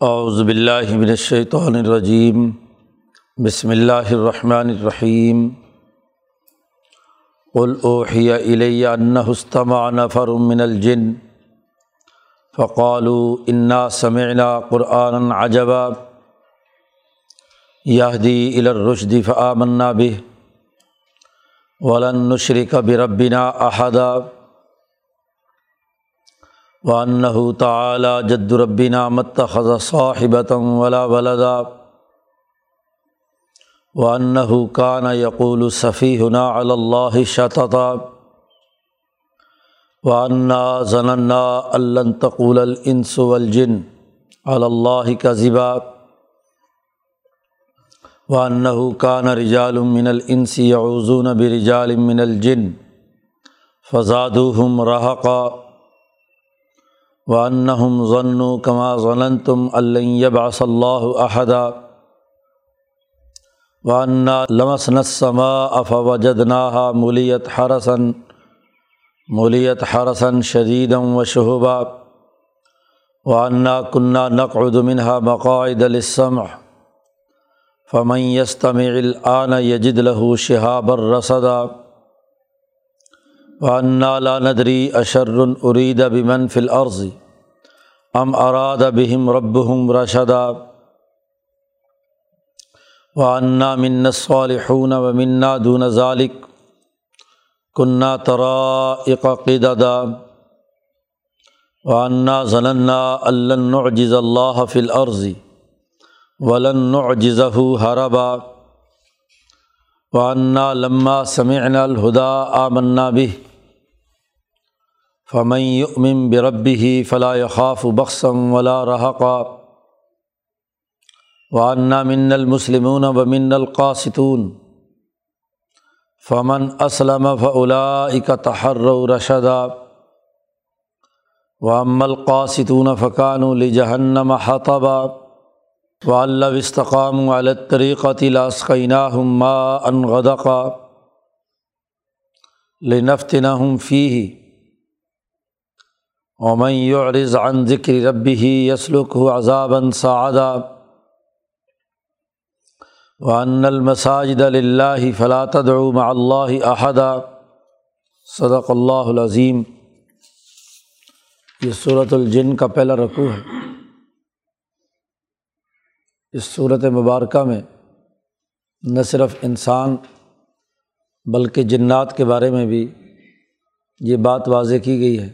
اعوذ باللہ من الشیطان الرجیم۔ بسم اللہ الرحمن الرحیم۔ قل اوحی الی انہ استمع نفر من الجن۔ فقالوا انا سمعنا قرآنا عجبا۔ یہدی الی الرشد فآمنا به ولن نشرک بربنا احدا۔ وانه تعالی جد ربنا متخذ صاحبة ولا ولدا. وانه كان يقول سفيهنا على الله شططا. وانا ظننا ان لن تقول الانس والجن على الله كذبا. وانه كان رجال من الانس يعوذون برجال من الجن فزادوهم رهقا. وانہم ظنوا كما ظننتم ان لن يبعث الله احدا وانا لمسنا السماء فوجدناها مليت حرسا مليت حرسا شديدا وشهبا وانا كنا نقعد منها مقاعد للسمع فمن يستمع الآن يجد له شهابا وانا لا ندری اشر ارید بمن فی الارض ام اراد بہم ربهم رشدا وانا من الصالحون ومنا دون ذلك كنا طرائق قددا وانا ظننا ان لن نعجز الله في الارض ولن نعجزه هربا وانا لما سمعنا الهدى آمنا به فمن يؤمن بربه فلا يخاف بخسا ولا رهقا وانا من المسلمون ومن القاسطون فمن اسلم فاولئك تحروا رشدا واما القاسطون فكانوا لجهنم حطبا وان لو استقاموا على الطريقة لاسقيناهم ماء غدقا لنفتنهم فيه ومن يعرض عن ذکر ربه يسلكه عذابا صعدا وأن المساجد لله فلا تدعوا مع الله أحدا صدق اللہ العظیم۔ یہ صورت الجن کا پہلا رقوع ہے۔ اس صورت مبارکہ میں نہ صرف انسان بلکہ جنات کے بارے میں بھی یہ بات واضح کی گئی ہے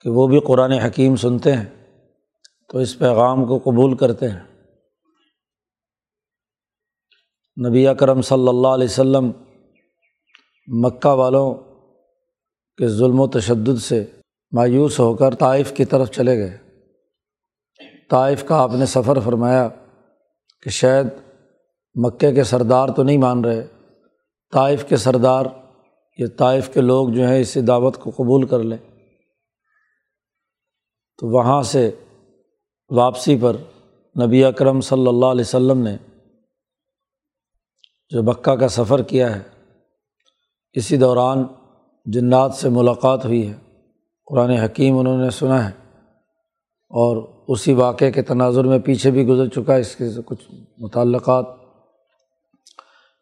کہ وہ بھی قرآن حکیم سنتے ہیں تو اس پیغام کو قبول کرتے ہیں۔ نبی کرم صلی اللہ علیہ و سلم مکہ والوں کے ظلم و تشدد سے مایوس ہو کر طائف کی طرف چلے گئے۔ طائف کا آپ نے سفر فرمایا کہ شاید مکے کے سردار تو نہیں مان رہے۔ طائف کے سردار یہ طائف کے لوگ جو ہیں اس دعوت کو قبول کر لیں۔ تو وہاں سے واپسی پر نبی اکرم صلی اللہ علیہ و سلم نے جو مکہ کا سفر کیا ہے، اسی دوران جنات سے ملاقات ہوئی ہے۔ قرآن حکیم انہوں نے سنا ہے اور اسی واقعے کے تناظر میں پیچھے بھی گزر چکا ہے اس کے کچھ متعلقات۔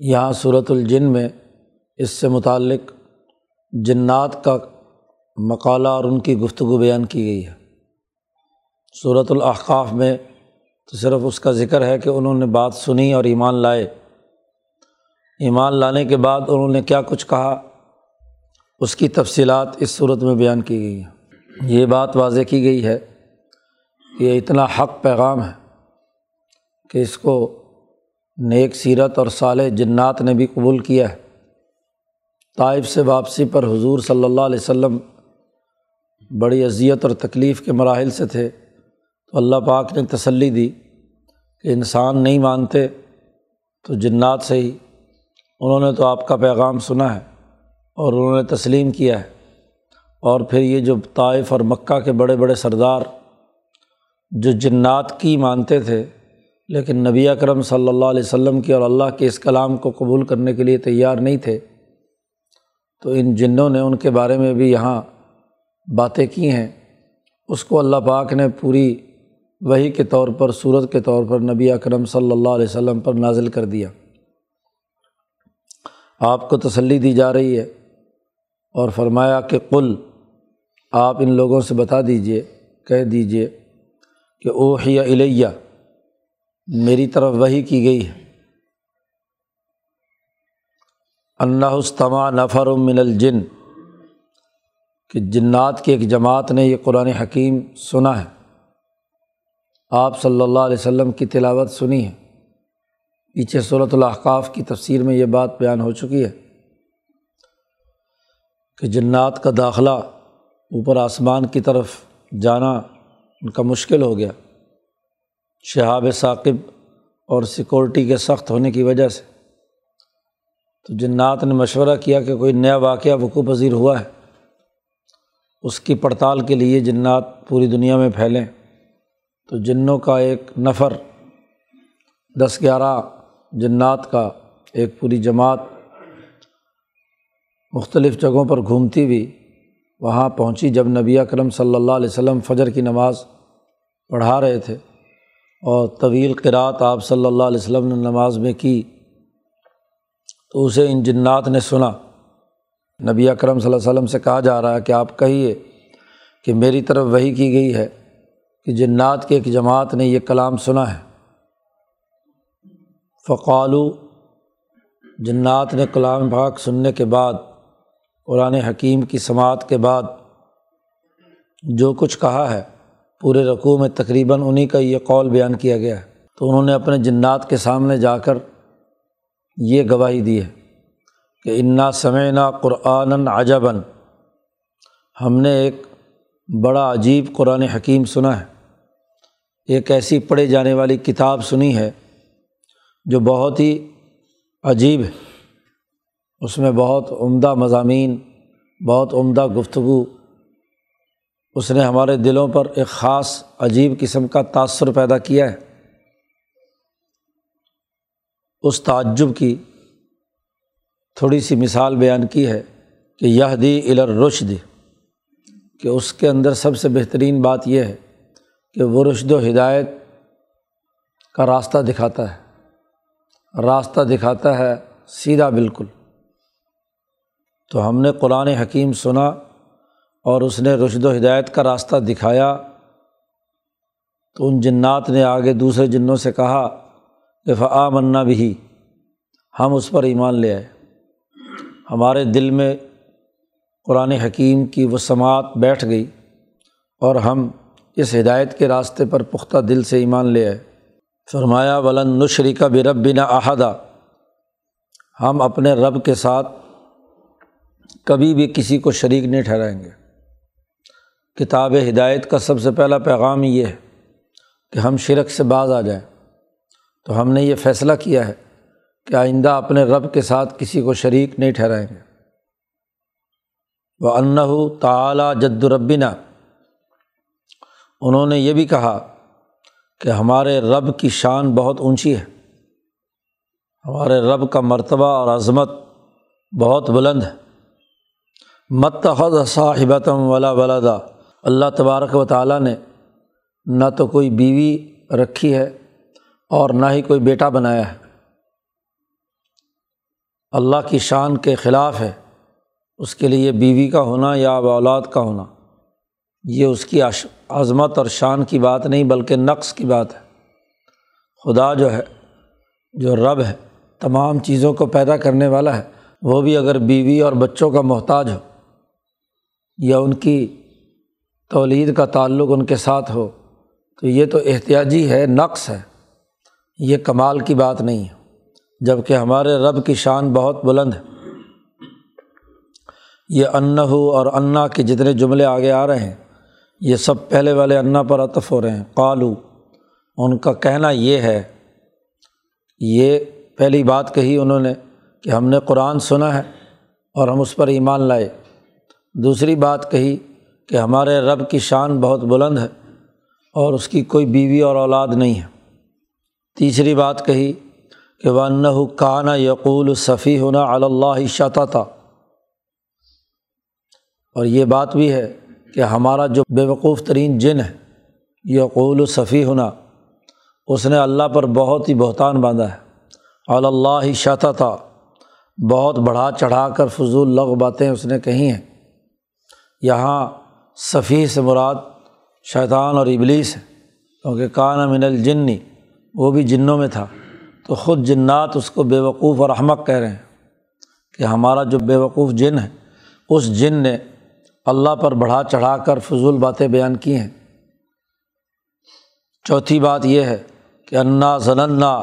یہاں صورت الجن میں اس سے متعلق جنات کا مقالہ اور ان کی گفتگو بیان کی گئی ہے۔ صورت الاحقاف میں تو صرف اس کا ذکر ہے کہ انہوں نے بات سنی اور ایمان لائے۔ ایمان لانے کے بعد انہوں نے کیا کچھ کہا؟ اس کی تفصیلات اس صورت میں بیان کی گئی ہیں۔ یہ بات واضح کی گئی ہے یہ اتنا حق پیغام ہے کہ اس کو نیک سیرت اور صالح جنات نے بھی قبول کیا ہے۔ طائف سے واپسی پر حضور صلی اللہ علیہ و سلم بڑی اذیت اور تکلیف کے مراحل سے تھے۔ تو اللہ پاک نے تسلی دی کہ انسان نہیں مانتے تو جنات سے ہی۔ انہوں نے تو آپ کا پیغام سنا ہے اور انہوں نے تسلیم کیا ہے۔ اور پھر یہ جو طائف اور مکہ کے بڑے بڑے سردار جو جنات کی مانتے تھے، لیکن نبی اکرم صلی اللہ علیہ وسلم کی اور اللہ کے اس کلام کو قبول کرنے کے لیے تیار نہیں تھے، تو ان جنوں نے ان کے بارے میں بھی یہاں باتیں کی ہیں۔ اس کو اللہ پاک نے پوری وہی کے طور پر صورت کے طور پر نبی اکرم صلی اللہ علیہ وسلم پر نازل کر دیا۔ آپ کو تسلی دی جا رہی ہے اور فرمایا کہ قل، آپ ان لوگوں سے بتا دیجیے کہہ دیجیے کہ اوحیہ الیہ، میری طرف وہی کی گئی ہے۔ اللہ استماع نفر من الجن، کہ جنات کی ایک جماعت نے یہ قرآن حکیم سنا ہے۔ آپ صلی اللہ علیہ وسلم کی تلاوت سنی ہے۔ پیچھے صورت الحقاف کی تفسیر میں یہ بات بیان ہو چکی ہے۔ کہ جنات کا داخلہ اوپر آسمان کی طرف جانا ان کا مشکل ہو گیا۔ شہاب ثاقب اور سیکورٹی کے سخت ہونے کی وجہ سے۔ تو جنات نے مشورہ کیا کہ کوئی نیا واقعہ وقوع پذیر ہوا ہے۔ اس کی پڑتال کے لیے جنات پوری دنیا میں پھیلیں۔ تو جنوں کا ایک نفر، دس گیارہ جنات کا ایک پوری جماعت مختلف جگہوں پر گھومتی ہوئی وہاں پہنچی جب نبی اکرم صلی اللہ علیہ وسلم فجر کی نماز پڑھا رہے تھے اور طویل قرات آپ صلی اللہ علیہ وسلم نے نماز میں کی تو اسے ان جنات نے سنا۔ نبی اکرم صلی اللہ علیہ وسلم سے کہا جا رہا ہے کہ آپ کہیے کہ میری طرف وہی کی گئی ہے کہ جنات کے ایک جماعت نے یہ کلام سنا ہے۔ فقالو، جنات نے کلام پاک سننے کے بعد قرآن حکیم کی سماعت کے بعد جو کچھ کہا ہے، پورے رقوع میں تقریباً انہیں کا یہ قول بیان کیا گیا ہے۔ تو انہوں نے اپنے جنات کے سامنے جا کر یہ گواہی دی ہے کہ انا سمعنا قرآن عجباً۔ ہم نے ایک بڑا عجیب قرآن حکیم سنا ہے۔ ایک ایسی پڑھے جانے والی کتاب سنی ہے جو بہت ہی عجیب ہے۔ اس میں بہت عمدہ مضامین، بہت عمدہ گفتگو۔ اس نے ہمارے دلوں پر ایک خاص عجیب قسم کا تأثر پیدا کیا ہے۔ اس تعجب کی تھوڑی سی مثال بیان کی ہے کہ یہ دی الرشد، کہ اس کے اندر سب سے بہترین بات یہ ہے کہ وہ رشد و ہدایت کا راستہ دکھاتا ہے۔ راستہ دکھاتا ہے سیدھا بالکل۔ تو ہم نے قرآن حکیم سنا اور اس نے رشد و ہدایت کا راستہ دکھایا۔ تو ان جنات نے آگے دوسرے جنوں سے کہا کہ فعا منا بھی ہم اس پر ایمان لے آئے۔ ہمارے دل میں قرآن حکیم کی وہ سماعت بیٹھ گئی اور ہم اس ہدایت کے راستے پر پختہ دل سے ایمان لے آئے۔ فرمایا، ولن نشری کا بھی رب بنا احدہ ہم اپنے رب کے ساتھ کبھی بھی کسی کو شریک نہیں ٹھہرائیں گے۔ کتاب ہدایت کا سب سے پہلا پیغام یہ ہے کہ ہم شرک سے باز آ جائیں۔ تو ہم نے یہ فیصلہ کیا ہے کہ آئندہ اپنے رب کے ساتھ کسی کو شریک نہیں ٹھہرائیں گے۔ وہ انّ تعلیٰ جد الربینہ انہوں نے یہ بھی کہا کہ ہمارے رب کی شان بہت اونچی ہے۔ ہمارے رب کا مرتبہ اور عظمت بہت بلند ہے۔ متحد صاحبتم ولا ولدا۔ اللہ تبارک و تعالیٰ نے نہ تو کوئی بیوی رکھی ہے اور نہ ہی کوئی بیٹا بنایا ہے۔ اللہ کی شان کے خلاف ہے۔ اس کے لیے بیوی کا ہونا یا اولاد کا ہونا، یہ اس کی عظمت اور شان کی بات نہیں، بلکہ نقص کی بات ہے۔ خدا جو ہے، جو رب ہے، تمام چیزوں کو پیدا کرنے والا ہے۔ وہ بھی اگر بیوی اور بچوں کا محتاج ہو یا ان کی تولید کا تعلق ان کے ساتھ ہو، تو یہ تو احتیاطی ہے، نقص ہے۔ یہ کمال کی بات نہیں ہے جبکہ ہمارے رب کی شان بہت بلند ہے۔ یہ ان ہو اور انا کے جتنے جملے آگے آ رہے ہیں، یہ سب پہلے والے انا پر عطف ہو رہے ہیں۔ قالو، ان کا کہنا یہ ہے، یہ پہلی بات کہی انہوں نے کہ ہم نے قرآن سنا ہے اور ہم اس پر ایمان لائے۔ دوسری بات کہی کہ ہمارے رب کی شان بہت بلند ہے اور اس کی کوئی بیوی اور اولاد نہیں ہے۔ تیسری بات کہی کہ وہ کانا یقول صفی ہونا اللہ شاطا تھا اور یہ بات بھی ہے کہ ہمارا جو بے وقوف ترین جن ہے یقول صفی ہونا اس نے اللہ پر بہت ہی بہتان باندھا ہے۔ اللہ ہی تھا بہت بڑھا چڑھا کر فضول لغ باتیں اس نے کہی ہیں۔ یہاں صفی سے مراد شیطان اور ابلیس ہے۔ کیونکہ کان من الجنی، وہ بھی جنوں میں تھا۔ تو خود جنات اس کو بے وقوف اور احمق کہہ رہے ہیں کہ ہمارا جو بے وقوف جن ہے، اس جن نے اللہ پر بڑھا چڑھا کر فضول باتیں بیان کی ہیں۔ چوتھی بات یہ ہے کہ انا ضلع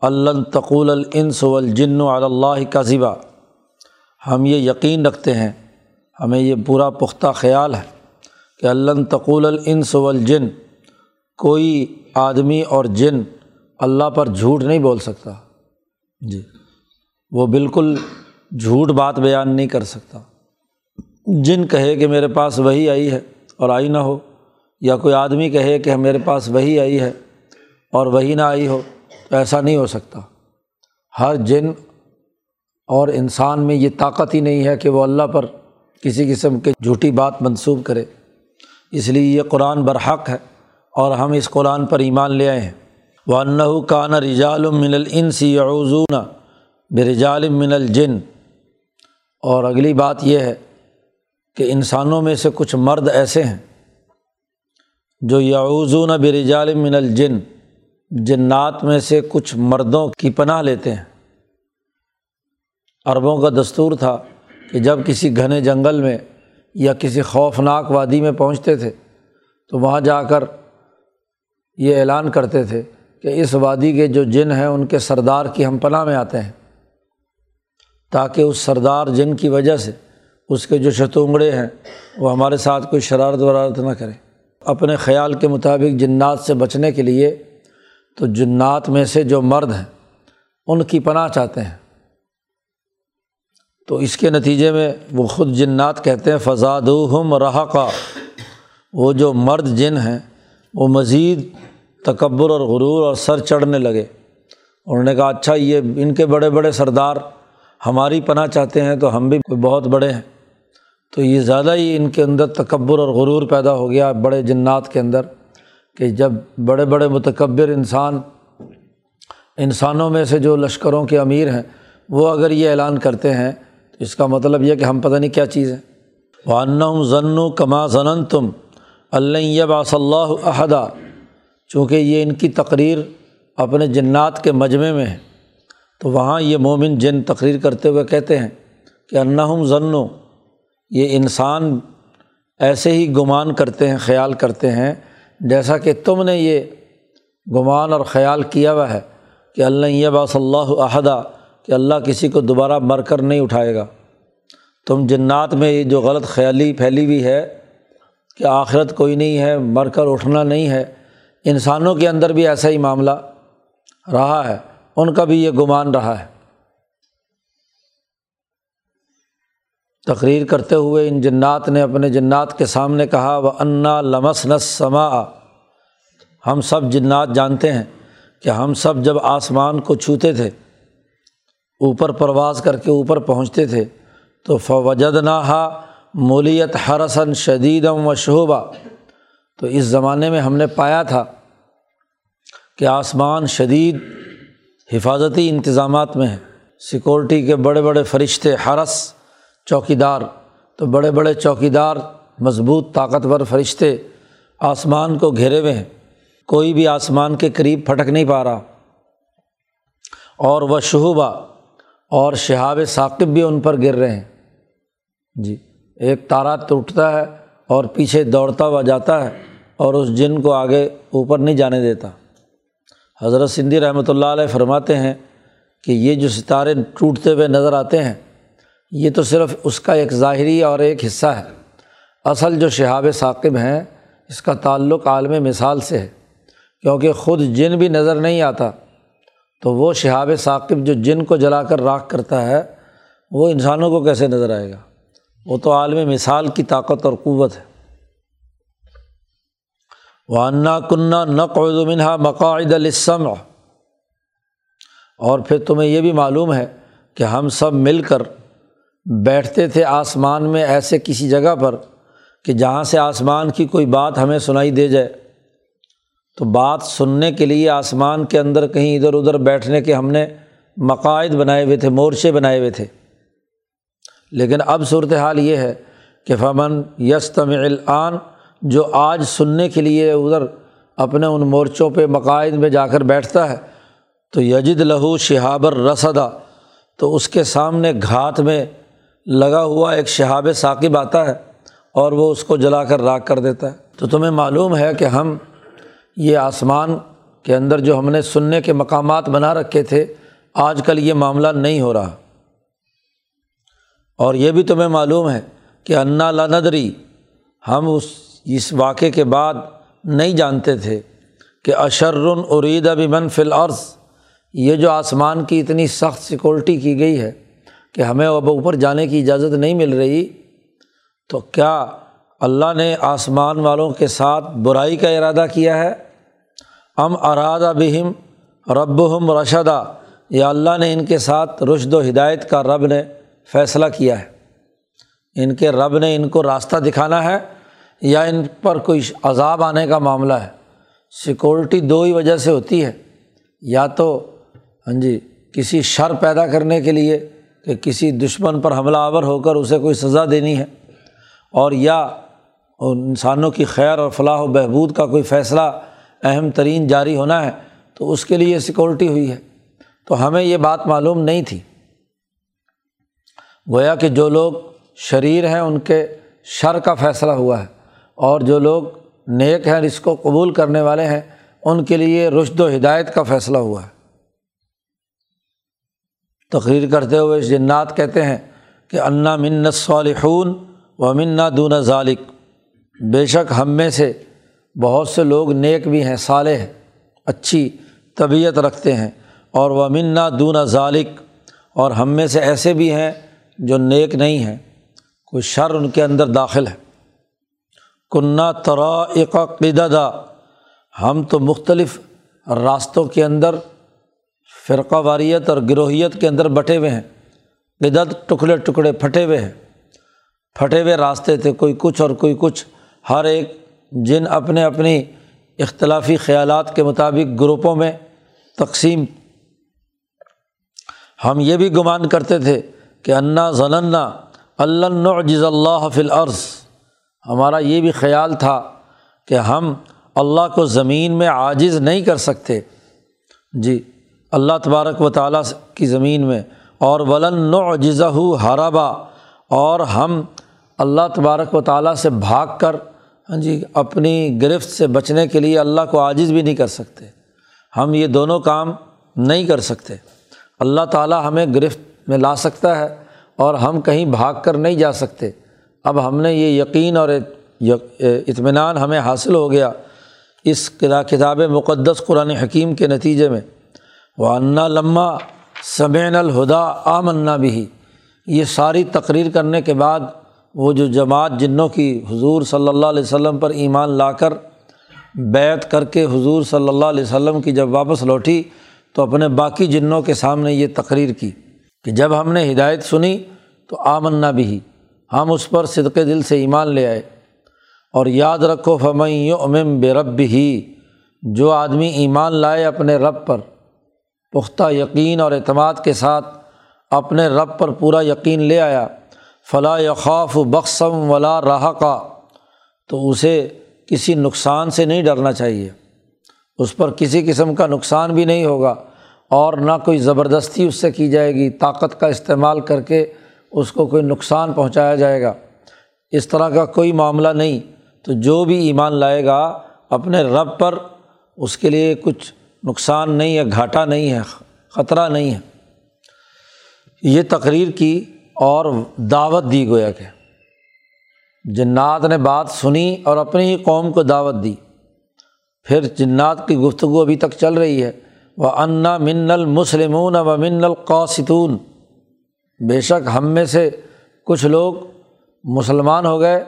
اللہ تقول الانس والجن علی اللہ کا ذبا ہم یہ یقین رکھتے ہیں ہمیں یہ پورا پختہ خیال ہے کہ اللہ تقول الانس والجن، کوئی آدمی اور جن اللہ پر جھوٹ نہیں بول سکتا۔ جی وہ بالکل جھوٹ بات بیان نہیں کر سکتا۔ جن کہے کہ میرے پاس وہی آئی ہے اور آئی نہ ہو، یا کوئی آدمی کہے کہ میرے پاس وہی آئی ہے اور وہی نہ آئی ہو، تو ایسا نہیں ہو سکتا۔ ہر جن اور انسان میں یہ طاقت ہی نہیں ہے کہ وہ اللہ پر کسی قسم کے جھوٹی بات منسوب کرے۔ اس لیے یہ قرآن برحق ہے اور ہم اس قرآن پر ایمان لے آئے ہیں۔ وہ انّ کان رجال من الانسی یعوزون برجال من الجن۔ اور اگلی بات یہ ہے کہ انسانوں میں سے کچھ مرد ایسے ہیں جو یعوزون برجال من الجن۔ جنات میں سے کچھ مردوں کی پناہ لیتے ہیں۔ عربوں کا دستور تھا کہ جب کسی گھنے جنگل میں یا کسی خوفناک وادی میں پہنچتے تھے، تو وہاں جا کر یہ اعلان کرتے تھے کہ اس وادی کے جو جن ہیں، ان کے سردار کی ہم پناہ میں آتے ہیں۔ تاکہ اس سردار جن کی وجہ سے اس کے جو شتونگڑے ہیں، وہ ہمارے ساتھ کوئی شرارت ورارت نہ کریں۔ اپنے خیال کے مطابق جنات سے بچنے کے لیے، تو جنات میں سے جو مرد ہیں، ان کی پناہ چاہتے ہیں۔ تو اس کے نتیجے میں وہ خود جنات کہتے ہیں فضاد ہم رہا کا وہ جو مرد جن ہیں، وہ مزید تکبر اور غرور اور سر چڑھنے لگے۔ انہوں نے کہا اچھا یہ ان کے بڑے بڑے سردار ہماری پناہ چاہتے ہیں، تو ہم بھی کوئی بہت بڑے ہیں۔ تو یہ زیادہ ہی ان کے اندر تکبر اور غرور پیدا ہو گیا بڑے جنات کے اندر کہ جب بڑے بڑے متکبر انسان، انسانوں میں سے جو لشکروں کے امیر ہیں، وہ اگر یہ اعلان کرتے ہیں اس کا مطلب یہ کہ ہم پتہ نہیں کیا چیز ہے۔ وانّ ضن کما ضن تم اللہ باص اللہ عہدہ چونکہ یہ ان کی تقریر اپنے جنات کے مجمع میں ہے۔ تو وہاں یہ مومن جن تقریر کرتے ہوئے کہتے ہیں کہ انّم ضنو یہ انسان ایسے ہی گمان کرتے ہیں، خیال کرتے ہیں۔ جیسا کہ تم نے یہ گمان اور خیال کیا ہوا ہے کہ اللہ باص اللہ عہدہ کہ اللہ کسی کو دوبارہ مر کر نہیں اٹھائے گا۔ تم جنات میں یہ جو غلط خیالی پھیلی ہوئی ہے کہ آخرت کوئی نہیں ہے مر کر اٹھنا نہیں ہے۔ انسانوں کے اندر بھی ایسا ہی معاملہ رہا ہے۔ ان کا بھی یہ گمان رہا ہے۔ تقریر کرتے ہوئے ان جنات نے اپنے جنات کے سامنے کہا وہ انا لمس نس سما ہم سب جنات جانتے ہیں کہ ہم سب جب آسمان کو چھوتے تھے اوپر پرواز کر کے اوپر پہنچتے تھے، تو فوجد نہ مولیت حرسن شدیدم و شہبہ تو اس زمانے میں ہم نے پایا تھا کہ آسمان شدید حفاظتی انتظامات میں ہے۔ سیکورٹی کے بڑے بڑے فرشتے حرس چوکی دار تو بڑے بڑے چوکی دار مضبوط طاقتور فرشتے آسمان کو گھیرے ہوئے ہیں۔ کوئی بھی آسمان کے قریب پھٹک نہیں پا رہا۔ اور وہ شہبہ اور شہاب ثاقب بھی ان پر گر رہے ہیں۔ جی ایک تارا ٹوٹتا ہے اور پیچھے دوڑتا ہوا جاتا ہے اور اس جن کو آگے اوپر نہیں جانے دیتا۔ حضرت سندھی رحمۃ اللہ علیہ فرماتے ہیں کہ یہ جو ستارے ٹوٹتے ہوئے نظر آتے ہیں، یہ تو صرف اس کا ایک ظاہری اور ایک حصہ ہے۔ اصل جو شہاب ثاقب ہیں، اس کا تعلق عالم مثال سے ہے، کیونکہ خود جن بھی نظر نہیں آتا۔ تو وہ شہاب ثاقب جو جن کو جلا کر راکھ کرتا ہے، وہ انسانوں کو کیسے نظر آئے گا؟ وہ تو عالم مثال کی طاقت اور قوت ہے۔ وانا کنہ نقد منہا مقاعد السم اور پھر تمہیں یہ بھی معلوم ہے کہ ہم سب مل کر بیٹھتے تھے آسمان میں ایسے کسی جگہ پر کہ جہاں سے آسمان کی کوئی بات ہمیں سنائی دے جائے۔ تو بات سننے کے لیے آسمان کے اندر کہیں ادھر ادھر بیٹھنے کے ہم نے مقاعد بنائے ہوئے تھے، مورچے بنائے ہوئے تھے۔ لیکن اب صورت حال یہ ہے کہ فمن یستم العن جو آج سننے کے لیے ادھر اپنے ان مورچوں پہ مقاعد میں جا کر بیٹھتا ہے، تو یجد لہو شہابر رسدا تو اس کے سامنے گھات میں لگا ہوا ایک شہاب ثاقب آتا ہے اور وہ اس کو جلا کر راک کر دیتا ہے۔ تو تمہیں معلوم ہے کہ ہم یہ آسمان کے اندر جو ہم نے سننے کے مقامات بنا رکھے تھے، آج کل یہ معاملہ نہیں ہو رہا۔ اور یہ بھی تمہیں معلوم ہے کہ انا لندری ہم اس اس واقعے کے بعد نہیں جانتے تھے کہ اشرن ارید ابھی من العرض یہ جو آسمان کی اتنی سخت سیکورٹی کی گئی ہے کہ ہمیں اب اوپر جانے کی اجازت نہیں مل رہی، تو کیا اللہ نے آسمان والوں کے ساتھ برائی کا ارادہ کیا ہے۔ ام ارادہ بہم رب ہم رشدہ، یا اللہ نے ان کے ساتھ رشد و ہدایت کا رب نے فیصلہ کیا ہے۔ ان کے رب نے ان کو راستہ دکھانا ہے، یا ان پر کوئی عذاب آنے کا معاملہ ہے۔ سیکورٹی دو ہی وجہ سے ہوتی ہے۔ یا تو ہاں جی کسی شر پیدا کرنے کے لیے کہ کسی دشمن پر حملہ آور ہو کر اسے کوئی سزا دینی ہے، اور یا انسانوں کی خیر اور فلاح و بہبود کا کوئی فیصلہ اہم ترین جاری ہونا ہے، تو اس کے لیے سیکورٹی ہوئی ہے۔ تو ہمیں یہ بات معلوم نہیں تھی۔ گویا کہ جو لوگ شریر ہیں، ان کے شر کا فیصلہ ہوا ہے۔ اور جو لوگ نیک ہیں اس کو قبول کرنے والے ہیں، ان کے لیے رشد و ہدایت کا فیصلہ ہوا ہے۔ تقریر کرتے ہوئے جنات کہتے ہیں کہ انا من صالحون و منا دون ذالق بے شک ہم میں سے بہت سے لوگ نیک بھی ہیں، صالح، اچھی طبیعت رکھتے ہیں۔ اور وہ منا دون ذالق اور ہم میں سے ایسے بھی ہیں جو نیک نہیں ہیں۔ کوئی شر ان کے اندر داخل ہے۔ کنہ قددا، ہم تو مختلف راستوں کے اندر، فرقہ واریت اور گروہیت کے اندر بٹے ہوئے ہیں۔ بدت ٹکڑے ٹکڑے پھٹے ہوئے ہیں۔ پھٹے ہوئے راستے تھے، کوئی کچھ اور کوئی کچھ۔ ہر ایک جن اپنے اپنی اختلافی خیالات کے مطابق گروپوں میں تقسیم۔ ہم یہ بھی گمان کرتے تھے کہ انا ضلع اللہ جز اللہ فل عرض ہمارا یہ بھی خیال تھا کہ ہم اللہ کو زمین میں عاجز نہیں کر سکتے۔ جی اللہ تبارک و تعالیٰ کی زمین میں۔ اور ولن جزہ حرابا اور ہم اللہ تبارک و تعالیٰ سے بھاگ کر ہاں جی اپنی گرفت سے بچنے کے لیے اللہ کو عاجز بھی نہیں کر سکتے۔ ہم یہ دونوں کام نہیں کر سکتے۔ اللہ تعالیٰ ہمیں گرفت میں لا سکتا ہے اور ہم کہیں بھاگ کر نہیں جا سکتے۔ اب ہم نے یہ یقین اور اطمینان ہمیں حاصل ہو گیا اس کتاب مقدس قرآن حکیم کے نتیجے میں۔ وہ انا لمہ سمعین الہدا آمنا بھی یہ ساری تقریر کرنے کے بعد وہ جو جماعت جنوں کی حضور صلی اللہ علیہ وسلم پر ایمان لا کر بیت کر کے حضور صلی اللہ علیہ وسلم کی جب واپس لوٹی تو اپنے باقی جنوں کے سامنے یہ تقریر کی کہ جب ہم نے ہدایت سنی تو آمنا بھی ہم اس پر صدق دل سے ایمان لے آئے۔ اور یاد رکھو فمئی امم بے رب بھی جو آدمی ایمان لائے اپنے رب پر، پختہ یقین اور اعتماد کے ساتھ اپنے رب پر پورا یقین لے آیا فلاں یقاف بخصم ولا رہا کا تو اسے کسی نقصان سے نہیں ڈرنا چاہیے۔ اس پر کسی قسم کا نقصان بھی نہیں ہوگا اور نہ کوئی زبردستی اس سے کی جائے گی۔ طاقت کا استعمال کر کے اس کو کوئی نقصان پہنچایا جائے گا۔ اس طرح کا کوئی معاملہ نہیں۔ تو جو بھی ایمان لائے گا، اپنے رب پر اس کے لیے کچھ نقصان نہیں ہے، گھاٹا نہیں ہے، خطرہ نہیں ہے۔ یہ تقریر کی اور دعوت دی گویا کہ جنات نے بات سنی اور اپنی ہی قوم کو دعوت دی۔ پھر جنات کی گفتگو ابھی تک چل رہی ہے۔ وہ انا من المسلمون و من القاستون بے شک ہم میں سے کچھ لوگ مسلمان ہو گئے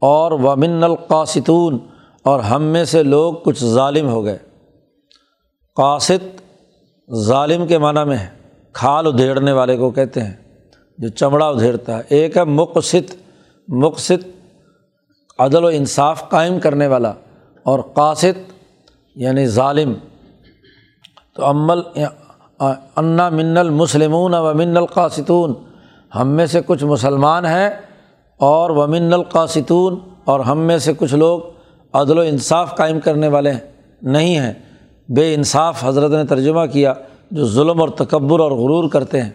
اور و من القاستون اور ہم میں سے لوگ کچھ ظالم ہو گئے۔ قاصد ظالم کے معنیٰ میں ہے۔ کھال ادھیڑنے والے کو کہتے ہیں۔ جو چمڑا ادھیڑتا ہے۔ ایک ہے مقصد مقصد عدل و انصاف قائم کرنے والا اور قاصد یعنی ظالم۔ تو عمل انا من المسلمون و من القاستون ہم میں سے کچھ مسلمان ہیں اور ومن القاستون اور ہم میں سے کچھ لوگ عدل و انصاف قائم کرنے والے نہیں ہیں۔ بے انصاف حضرت نے ترجمہ کیا جو ظلم اور تکبر اور غرور کرتے ہیں۔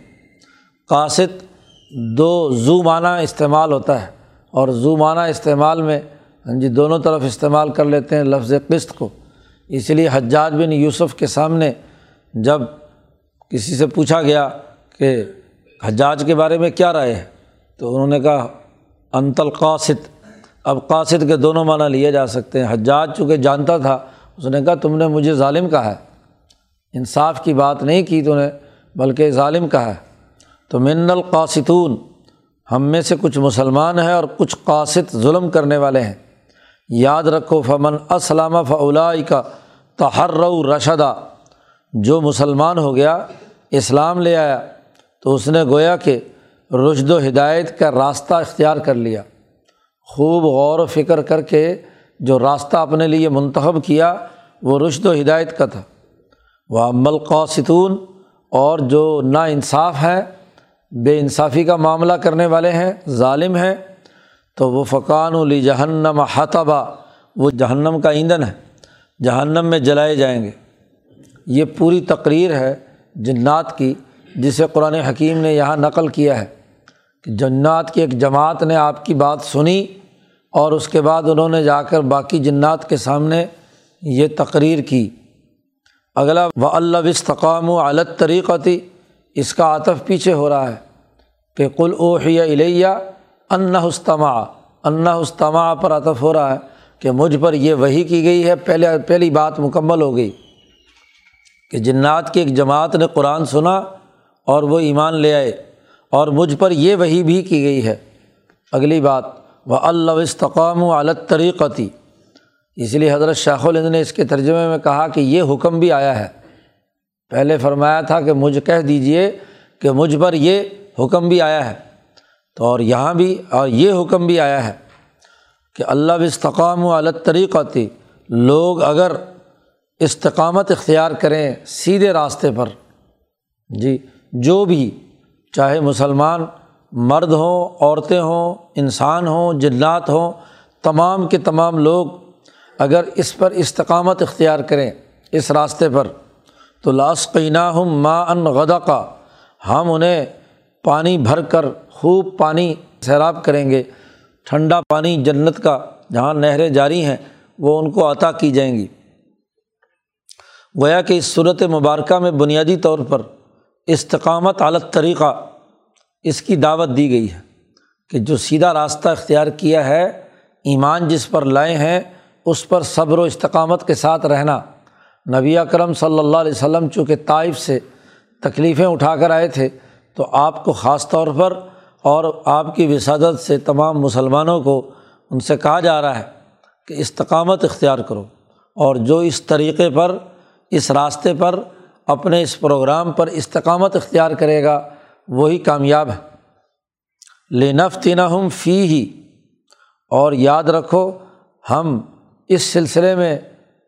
قاصد دو زو معنی استعمال ہوتا ہے اور زو معنی استعمال میں ہاں جی دونوں طرف استعمال کر لیتے ہیں لفظ قسط کو۔ اس لیے حجاج بن یوسف کے سامنے جب کسی سے پوچھا گیا کہ حجاج کے بارے میں کیا رائے ہے، تو انہوں نے کہا، انت القاصد۔ اب قاصد کے دونوں معنی لیے جا سکتے ہیں۔ حجاج چونکہ جانتا تھا، اس نے کہا، تم نے مجھے ظالم کہا ہے۔ انصاف کی بات نہیں کی تو نے، بلکہ ظالم کہا ہے۔ تو من القاصتون ہم میں سے کچھ مسلمان ہیں اور کچھ قاصد ظلم کرنے والے ہیں۔ یاد رکھو، فمن اسلامہ فلا کا تحر رشدہ جو مسلمان ہو گیا، اسلام لے آیا۔ تو اس نے گویا کہ رشد و ہدایت کا راستہ اختیار کر لیا۔ خوب غور و فکر کر کے جو راستہ اپنے لیے منتخب کیا، وہ رشد و ہدایت کا تھا۔ وہ عمل قوستون اور جو نا انصاف ہیں بے انصافی کا معاملہ کرنے والے ہیں، ظالم ہیں، تو وہ فقان علی جہنم حتبہ وہ جہنم کا ایندھن ہے، جہنم میں جلائے جائیں گے۔ یہ پوری تقریر ہے جنات کی، جسے قرآن حکیم نے یہاں نقل کیا ہے کہ جنات کی ایک جماعت نے آپ کی بات سنی اور اس کے بعد انہوں نے جا کر باقی جنات کے سامنے یہ تقریر کی۔ اگلا و اللہ وسطقام و علت طریقہ تھی اس کا عطف پیچھے ہو رہا ہے۔ کہ کل اوحیہ الیہ ان استماع ان استماع پر عطف ہو رہا ہے کہ مجھ پر یہ وہی کی گئی ہے، پہلے، پہلی بات مکمل ہو گئی کہ جنات کی ایک جماعت نے قرآن سنا اور وہ ایمان لے آئے اور مجھ پر یہ وہی بھی کی گئی ہے۔ اگلی بات وہ اللہ استقام و علت طریقتی اس لیے حضرت شاخ الند نے اس کے ترجمے میں کہا کہ یہ حکم بھی آیا ہے۔ پہلے فرمایا تھا کہ مجھ کہہ دیجیے کہ مجھ پر یہ حکم بھی آیا ہے۔ تو اور یہاں بھی اور یہ حکم بھی آیا ہے کہ اللہ استقام و علت طریقتی لوگ اگر استقامت اختیار کریں سیدھے راستے پر۔ جی جو بھی چاہے مسلمان مرد ہوں، عورتیں ہوں، انسان ہوں، جنات ہوں، تمام کے تمام لوگ اگر اس پر استقامت اختیار کریں اس راستے پر تو لاسقینہ ہم ما ان غدا کا ہم انہیں پانی بھر کر خوب پانی سیراب کریں گے، ٹھنڈا پانی جنت کا جہاں نہریں جاری ہیں، وہ ان کو عطا کی جائیں گی۔ گویا کہ اس صورت مبارکہ میں بنیادی طور پر استقامت عالت طریقہ اس کی دعوت دی گئی ہے کہ جو سیدھا راستہ اختیار کیا ہے، ایمان جس پر لائے ہیں، اس پر صبر و استقامت کے ساتھ رہنا۔ نبی اکرم صلی اللہ علیہ وسلم چونکہ طائف سے تکلیفیں اٹھا کر آئے تھے، تو آپ کو خاص طور پر اور آپ کی وسادت سے تمام مسلمانوں کو ان سے کہا جا رہا ہے کہ استقامت اختیار کرو اور جو اس طریقے پر، اس راستے پر، اپنے اس پروگرام پر استقامت اختیار کرے گا، وہی کامیاب ہے۔ لینفتی ہم فی ہی اور یاد رکھو، ہم اس سلسلے میں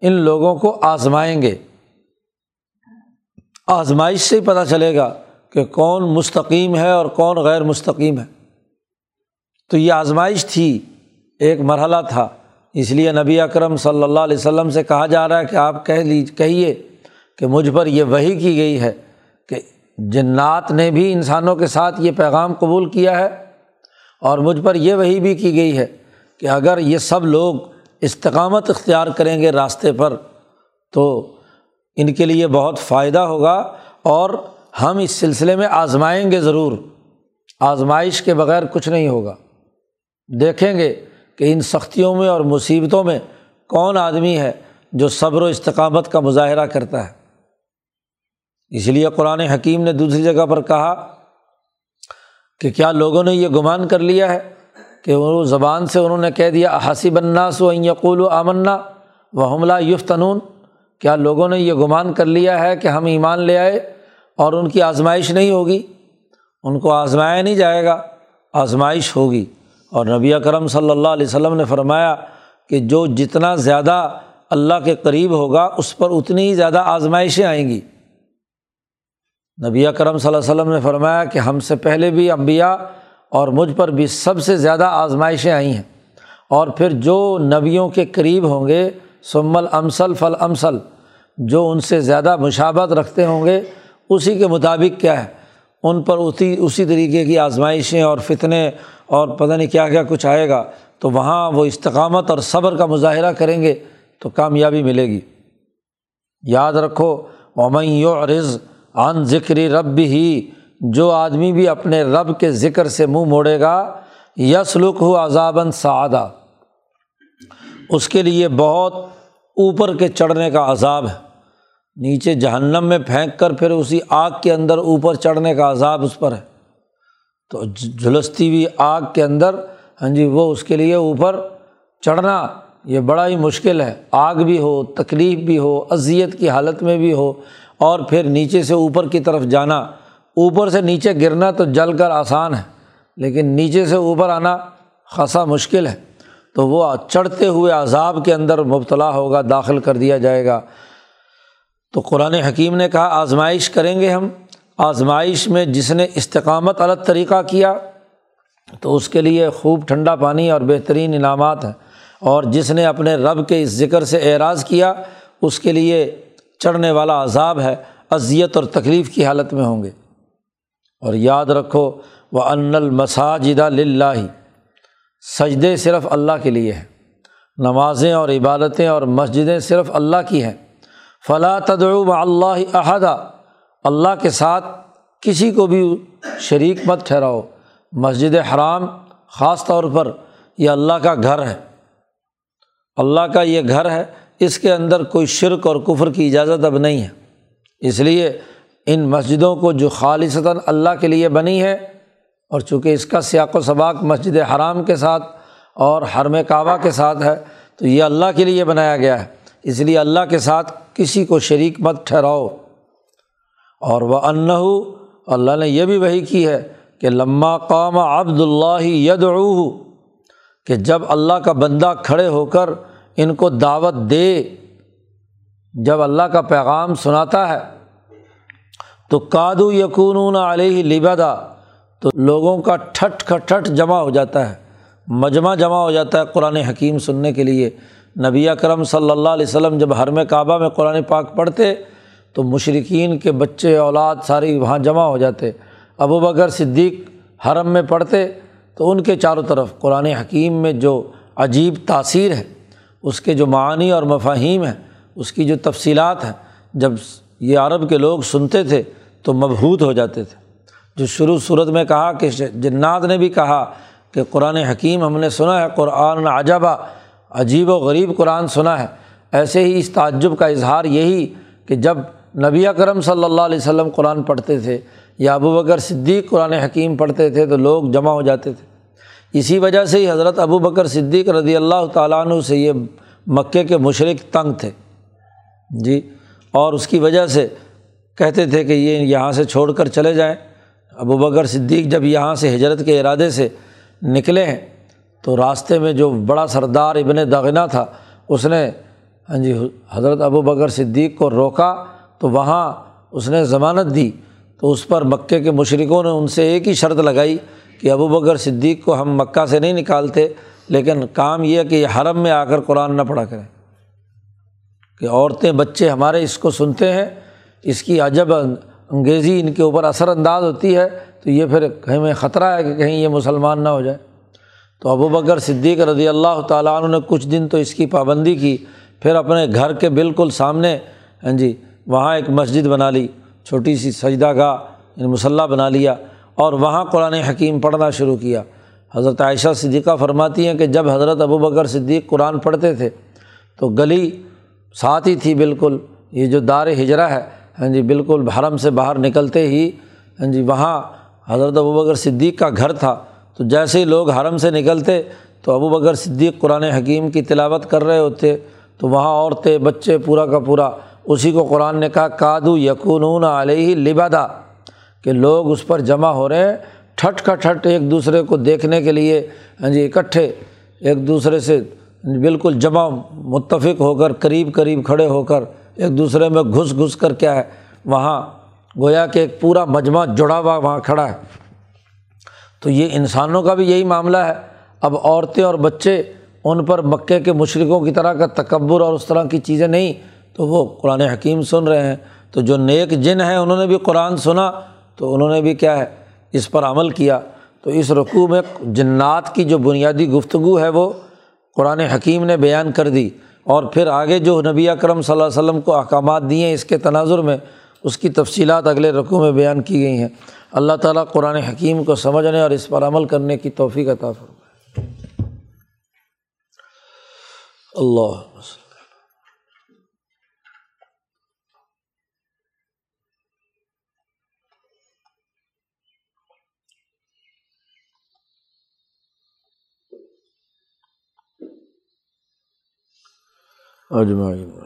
ان لوگوں کو آزمائیں گے۔ آزمائش سے ہی پتہ چلے گا کہ کون مستقیم ہے اور کون غیر مستقیم ہے۔ تو یہ آزمائش تھی، ایک مرحلہ تھا۔ اس لیے نبی اکرم صلی اللہ علیہ وسلم سے کہا جا رہا ہے کہ آپ کہہ لیج کہیے کہ مجھ پر یہ وہی کی گئی ہے کہ جنات نے بھی انسانوں کے ساتھ یہ پیغام قبول کیا ہے اور مجھ پر یہ وہی بھی کی گئی ہے کہ اگر یہ سب لوگ استقامت اختیار کریں گے راستے پر، تو ان کے لیے بہت فائدہ ہوگا اور ہم اس سلسلے میں آزمائیں گے ضرور۔ آزمائش کے بغیر کچھ نہیں ہوگا۔ دیکھیں گے کہ ان سختیوں میں اور مصیبتوں میں کون آدمی ہے جو صبر و استقامت کا مظاہرہ کرتا ہے۔ اس لیے قرآن حکیم نے دوسری جگہ پر کہا کہ کیا لوگوں نے یہ گمان کر لیا ہے؟ کہ وہ زبان سے انہوں نے کہہ دیا حسب الناس و یقول و آمنا و حملہ یفتنون۔ کیا لوگوں نے یہ گمان کر لیا ہے کہ ہم ایمان لے آئے اور ان کی آزمائش نہیں ہوگی؟ ان کو آزمایا نہیں جائے گا، آزمائش ہوگی۔ اور نبی کرم صلی اللہ علیہ وسلم نے فرمایا کہ جو جتنا زیادہ اللہ کے قریب ہوگا، اس پر اتنی ہی زیادہ آزمائشیں آئیں گی۔ نبی کرم صلی اللہ علیہ وسلم نے فرمایا کہ ہم سے پہلے بھی امبیا اور مجھ پر بھی سب سے زیادہ آزمائشیں آئی ہیں۔ اور پھر جو نبیوں کے قریب ہوں گے سمل امسل فل امسل جو ان سے زیادہ مشابت رکھتے ہوں گے، اسی کے مطابق کیا ہے؟ ان پر اسی اسی طریقے کی آزمائشیں اور فتنے اور پتہ نہیں کیا کیا کچھ آئے گا۔ تو وہاں وہ استقامت اور صبر کا مظاہرہ کریں گے تو کامیابی ملے گی۔ یاد رکھو یو رض عن ذکری رب ہی جو آدمی بھی اپنے رب کے ذکر سے منہ موڑے گا یسلک ہو عذابً سعادہ اس کے لیے بہت اوپر کے چڑھنے کا عذاب ہے۔ نیچے جہنم میں پھینک کر پھر اسی آگ کے اندر اوپر چڑھنے کا عذاب اس پر ہے۔ تو جھلستی ہوئی آگ کے اندر ہاں جی وہ اس کے لیے اوپر چڑھنا یہ بڑا ہی مشکل ہے۔ آگ بھی ہو، تکلیف بھی ہو، اذیت کی حالت میں بھی ہو اور پھر نیچے سے اوپر کی طرف جانا۔ اوپر سے نیچے گرنا تو جل کر آسان ہے، لیکن نیچے سے اوپر آنا خاصا مشکل ہے۔ تو وہ چڑھتے ہوئے عذاب کے اندر مبتلا ہوگا، داخل کر دیا جائے گا۔ تو قرآن حکیم نے کہا، آزمائش کریں گے ہم۔ آزمائش میں جس نے استقامت الگ طریقہ کیا، تو اس کے لیے خوب ٹھنڈا پانی اور بہترین انعامات ہیں۔ اور جس نے اپنے رب کے اس ذکر سے اعراض کیا، اس کے لیے چڑھنے والا عذاب ہے، اذیت اور تکلیف کی حالت میں ہوں گے۔ اور یاد رکھو وہ ان المساجد لاہ سجدے صرف اللہ کے لیے ہیں۔ نمازیں اور عبادتیں اور مسجدیں صرف اللہ کی ہیں۔ فلاں تدعو اللہ عہدہ اللہ کے ساتھ کسی کو بھی شریک مت ٹھہراؤ۔ مسجد حرام خاص طور پر یہ اللہ کا گھر ہے۔ اللہ کا یہ گھر ہے، اس کے اندر کوئی شرک اور کفر کی اجازت اب نہیں ہے۔ اس لیے ان مسجدوں کو جو خالصتاً اللہ کے لیے بنی ہے، اور چونکہ اس کا سیاق و سباق مسجد حرام کے ساتھ اور حرم کعبہ کے ساتھ ہے، تو یہ اللہ کے لیے بنایا گیا ہے۔ اس لیے اللہ کے ساتھ کسی کو شریک مت ٹھہراؤ۔ اور وہ انّو اللہ نے یہ بھی وہی کی ہے کہ لمہ قام عبد اللہ ید کہ جب اللہ کا بندہ کھڑے ہو کر ان کو دعوت دے، جب اللہ کا پیغام سناتا ہے تو کادو یقون علیہ لبادا تو لوگوں کا ٹھٹ کھٹ جمع ہو جاتا ہے، مجمع جمع ہو جاتا ہے قرآن حکیم سننے کے لیے۔ نبی کرم صلی اللہ علیہ وسلم جب حرم کعبہ میں قرآن پاک پڑھتے، تو مشرقین کے بچے، اولاد ساری وہاں جمع ہو جاتے۔ ابو بکر صدیق حرم میں پڑھتے، تو ان کے چاروں طرف قرآن حکیم میں جو عجیب تاثیر ہے، اس کے جو معنی اور مفاہیم ہیں، اس کی جو تفصیلات ہیں۔ جب یہ عرب کے لوگ سنتے تھے تو مبہوت ہو جاتے تھے۔ جو شروع صورت میں کہا کہ جنات نے بھی کہا کہ قرآن حکیم ہم نے سنا ہے، قرآن عجبہ، عجیب و غریب قرآن سنا ہے۔ ایسے ہی اس تعجب کا اظہار یہی کہ جب نبی کرم صلی اللہ علیہ وسلم قرآن پڑھتے تھے یا ابو بکر صدیق قرآن حکیم پڑھتے تھے تو لوگ جمع ہو جاتے تھے۔ اسی وجہ سے ہی حضرت ابو بکر صدیق رضی اللہ تعالیٰ عنہ سے یہ مکے کے مشرق تنگ تھے۔ جی اور اس کی وجہ سے کہتے تھے کہ یہ یہاں سے چھوڑ کر چلے جائیں۔ ابو بکر صدیق جب یہاں سے ہجرت کے ارادے سے نکلے ہیں تو راستے میں جو بڑا سردار ابن دغنا تھا، اس نے ہاں جی حضرت ابو بکر صدیق کو روکا تو وہاں اس نے ضمانت دی۔ تو اس پر مکے کے مشرقوں نے ان سے ایک ہی شرط لگائی کہ ابو بکر صدیق کو ہم مکہ سے نہیں نکالتے، لیکن کام یہ کہ یہ حرم میں آ کر قرآن نہ پڑھا کریں۔ کہ عورتیں، بچے ہمارے اس کو سنتے ہیں اس کی عجب انگیزی ان کے اوپر اثر انداز ہوتی ہے تو یہ پھر کہیں میں خطرہ ہے کہ کہیں یہ مسلمان نہ ہو جائے۔ تو ابو بکر صدیق رضی اللہ تعالیٰ عنہ نے کچھ دن تو اس کی پابندی کی، پھر اپنے گھر کے بالکل سامنے ہاں جی وہاں ایک مسجد بنا لی، چھوٹی سی سجدہ گاہ یعنی مسلح بنا لیا اور وہاں قرآن حکیم پڑھنا شروع کیا۔ حضرت عائشہ صدیقہ فرماتی ہیں کہ جب حضرت ابو بکر صدیق قرآن پڑھتے تھے تو گلی ساتھ ہی تھی بالکل، یہ جو دار ہجرا ہے ہاں جی بالکل حرم سے باہر نکلتے ہی ہاں جی وہاں حضرت ابو بکر صدیق کا گھر تھا۔ تو جیسے ہی لوگ حرم سے نکلتے، تو ابو بکر صدیق قرآن حکیم کی تلاوت کر رہے ہوتے۔ تو وہاں عورتیں، بچے پورا کا پورا، اسی کو قرآن نے کہا، کادو یقون علیہ لبادا کہ لوگ اس پر جمع ہو رہے ہیں، ٹھٹ کا ٹھٹ ایک دوسرے کو دیکھنے کے لیے ہاں جی اکٹھے، ایک دوسرے سے بالکل جمع متفق ہو کر، قریب قریب کھڑے ہو کر۔ ایک دوسرے میں گھس گھس کر کیا ہے وہاں گویا کہ ایک پورا مجمع جڑا ہوا وہاں کھڑا ہے۔ تو یہ انسانوں کا بھی یہی معاملہ ہے۔ اب عورتیں اور بچے ان پر مکے کے مشرقوں کی طرح کا تکبر اور اس طرح کی چیزیں نہیں۔ تو وہ قرآن حکیم سن رہے ہیں۔ تو جو نیک جن ہیں، انہوں نے بھی قرآن سنا۔ تو انہوں نے بھی کیا ہے؟ اس پر عمل کیا۔ تو اس رقوع میں جنات کی جو بنیادی گفتگو ہے، وہ قرآن حکیم نے بیان کر دی۔ اور پھر آگے جو نبی اکرم صلی اللہ علیہ وسلم کو احکامات دیے ہیں اس کے تناظر میں، اس کی تفصیلات اگلے رقوع میں بیان کی گئی ہیں۔ اللہ تعالیٰ قرآن حکیم کو سمجھنے اور اس پر عمل کرنے کی توفیق عطا فرمائے۔ اللہ اجمعین